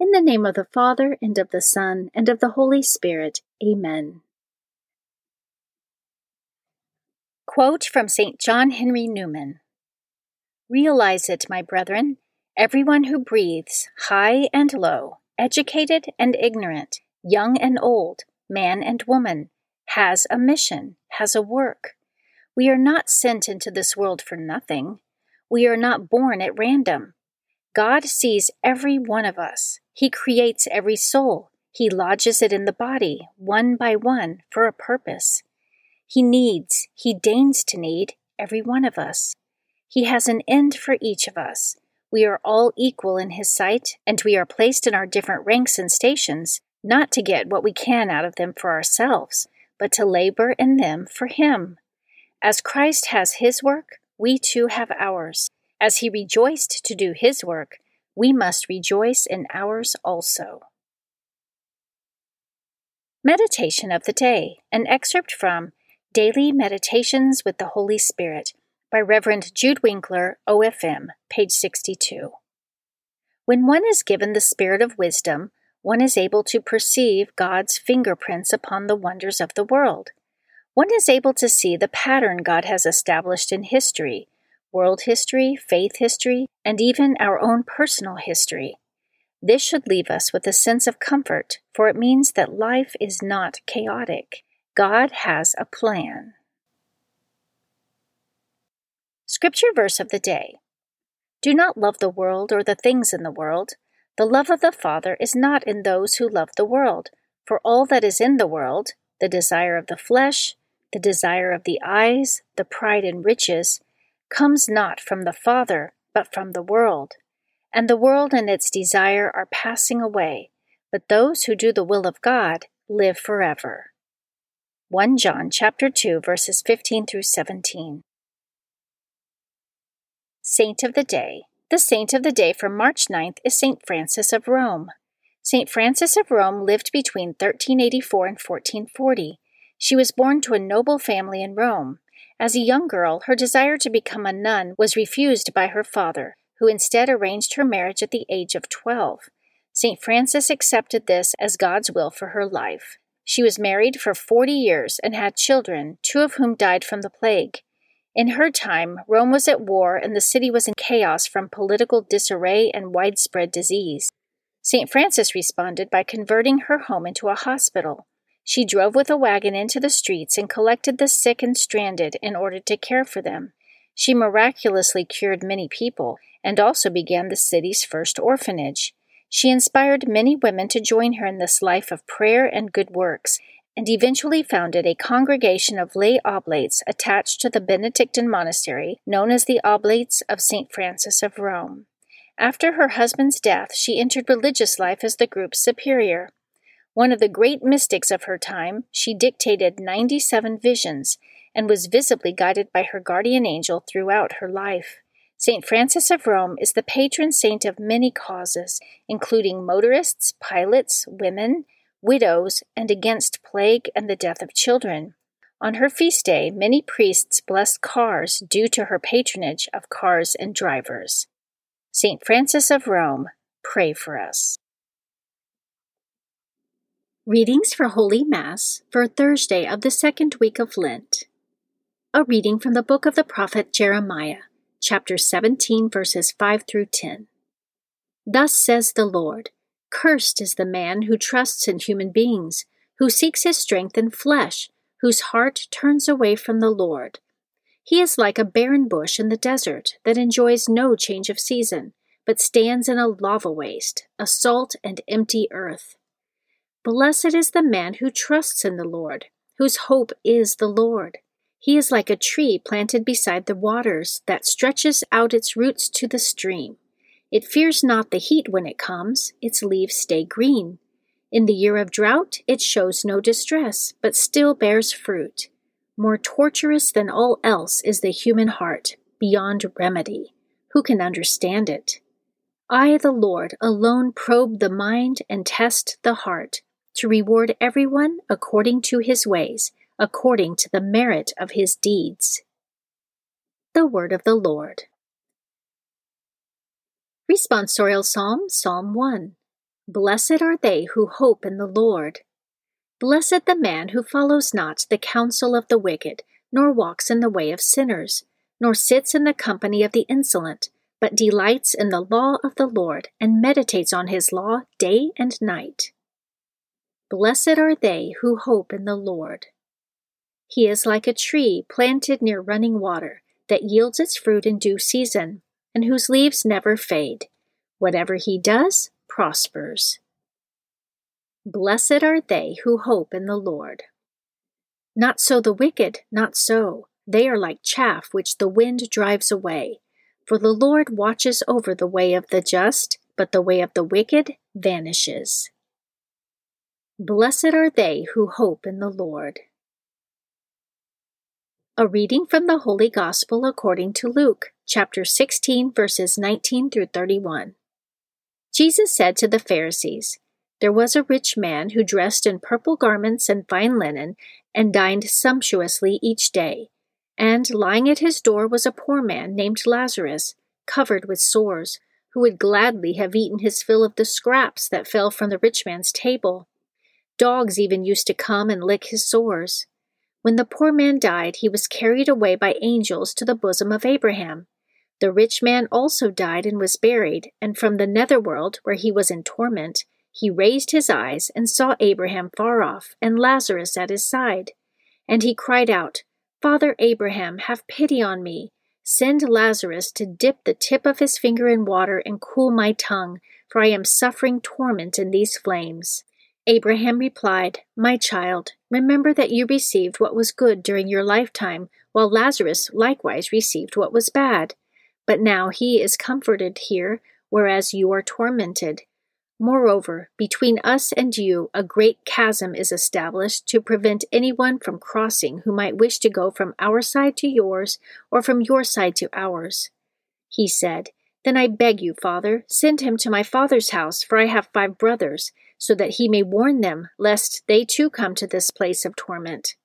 In the name of the Father, and of the Son, and of the Holy Spirit. Amen. Quote from St. John Henry Newman Realize it, my brethren, everyone who breathes, high and low, educated and ignorant, young and old, man and woman, has a mission, has a work. We are not sent into this world for nothing. We are not born at random. God sees every one of us. He creates every soul. He lodges it in the body, one by one, for a purpose. He needs, He deigns to need, every one of us. He has an end for each of us. We are all equal in His sight, and we are placed in our different ranks and stations, not to get what we can out of them for ourselves, but to labor in them for Him. As Christ has His work, we too have ours. As he rejoiced to do his work, we must rejoice in ours also. Meditation of the Day, an excerpt from Daily Meditations with the Holy Spirit by Reverend Jude Winkler, OFM, page 62. When one is given the spirit of wisdom, one is able to perceive God's fingerprints upon the wonders of the world. One is able to see the pattern God has established in history world history, faith history, and even our own personal history. This should leave us with a sense of comfort, for it means that life is not chaotic. God has a plan. Scripture verse of the day Do not love the world or the things in the world. The love of the Father is not in those who love the world, for all that is in the world, the desire of the flesh, the desire of the eyes, the pride in riches, comes not from the Father, but from the world. And the world and its desire are passing away, but those who do the will of God live forever. 1 John chapter 2 verses 15 through 17. Saint of the Day. The saint of the day for March 9th is Saint Frances of Rome. Saint Frances of Rome lived between 1384 and 1440. She was born to a noble family in Rome. As a young girl, her desire to become a nun was refused by her father, who instead arranged her marriage at the age of 12. St. Frances accepted this as God's will for her life. She was married for 40 years and had children, two of whom died from the plague. In her time, Rome was at war and the city was in chaos from political disarray and widespread disease. St. Frances responded by converting her home into a hospital. She drove with a wagon into the streets and collected the sick and stranded in order to care for them. She miraculously cured many people and also began the city's first orphanage. She inspired many women to join her in this life of prayer and good works, and eventually founded a congregation of lay oblates attached to the Benedictine monastery known as the Oblates of St. Frances of Rome. After her husband's death, she entered religious life as the group's superior. One of the great mystics of her time, she dictated 97 visions and was visibly guided by her guardian angel throughout her life. St. Frances of Rome is the patron saint of many causes, including motorists, pilots, women, widows, and against plague and the death of children. On her feast day, many priests blessed cars due to her patronage of cars and drivers. St. Frances of Rome, pray for us. Readings for Holy Mass for Thursday of the second week of Lent. A reading from the book of the prophet Jeremiah, chapter 17, verses 5 through 10. Thus says the Lord Cursed is the man who trusts in human beings, who seeks his strength in flesh, whose heart turns away from the Lord. He is like a barren bush in the desert that enjoys no change of season, but stands in a lava waste, a salt and empty earth. Blessed is the man who trusts in the Lord, whose hope is the Lord. He is like a tree planted beside the waters that stretches out its roots to the stream. It fears not the heat when it comes, its leaves stay green. In the year of drought, it shows no distress, but still bears fruit. More torturous than all else is the human heart, beyond remedy. Who can understand it? I, the Lord, alone probe the mind and test the heart, to reward everyone according to his ways, according to the merit of his deeds. The Word of the Lord. Responsorial Psalm, Psalm 1. Blessed are they who hope in the Lord. Blessed the man who follows not the counsel of the wicked, nor walks in the way of sinners, nor sits in the company of the insolent, but delights in the law of the Lord, and meditates on his law day and night. Blessed are they who hope in the Lord. He is like a tree planted near running water, that yields its fruit in due season and whose leaves never fade. Whatever he does prospers. Blessed are they who hope in the Lord. Not so the wicked, not so. They are like chaff which the wind drives away. For the Lord watches over the way of the just, but the way of the wicked vanishes. Blessed are they who hope in the Lord. A reading from the Holy Gospel according to Luke, chapter 16, verses 19 through 31. Jesus said to the Pharisees, There was a rich man who dressed in purple garments and fine linen, and dined sumptuously each day. And lying at his door was a poor man named Lazarus, covered with sores, who would gladly have eaten his fill of the scraps that fell from the rich man's table. Dogs even used to come and lick his sores. When the poor man died, he was carried away by angels to the bosom of Abraham. The rich man also died and was buried, and from the netherworld, where he was in torment, he raised his eyes and saw Abraham far off, and Lazarus at his side. And he cried out, Father Abraham, have pity on me. Send Lazarus to dip the tip of his finger in water and cool my tongue, for I am suffering torment in these flames. Abraham replied, My child, remember that you received what was good during your lifetime, while Lazarus likewise received what was bad. But now he is comforted here, whereas you are tormented. Moreover, between us and you a great chasm is established to prevent anyone from crossing who might wish to go from our side to yours, or from your side to ours. He said, Then I beg you, father, send him to my father's house, for I have five brothers so that he may warn them, lest they too come to this place of torment.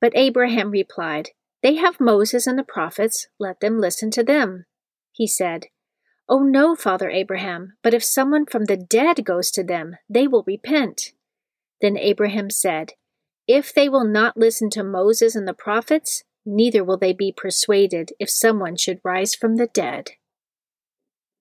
But Abraham replied, They have Moses and the prophets, let them listen to them. He said, Oh no, Father Abraham, but if someone from the dead goes to them, they will repent. Then Abraham said, If they will not listen to Moses and the prophets, neither will they be persuaded if someone should rise from the dead.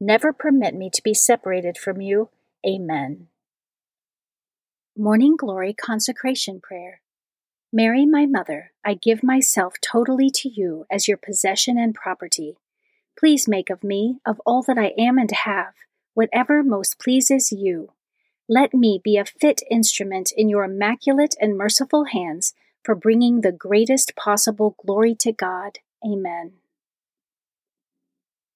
Never permit me to be separated from you. Amen. Morning Glory Consecration Prayer. Mary, my mother, I give myself totally to you as your possession and property. Please make of me, of all that I am and have, whatever most pleases you. Let me be a fit instrument in your immaculate and merciful hands for bringing the greatest possible glory to God. Amen.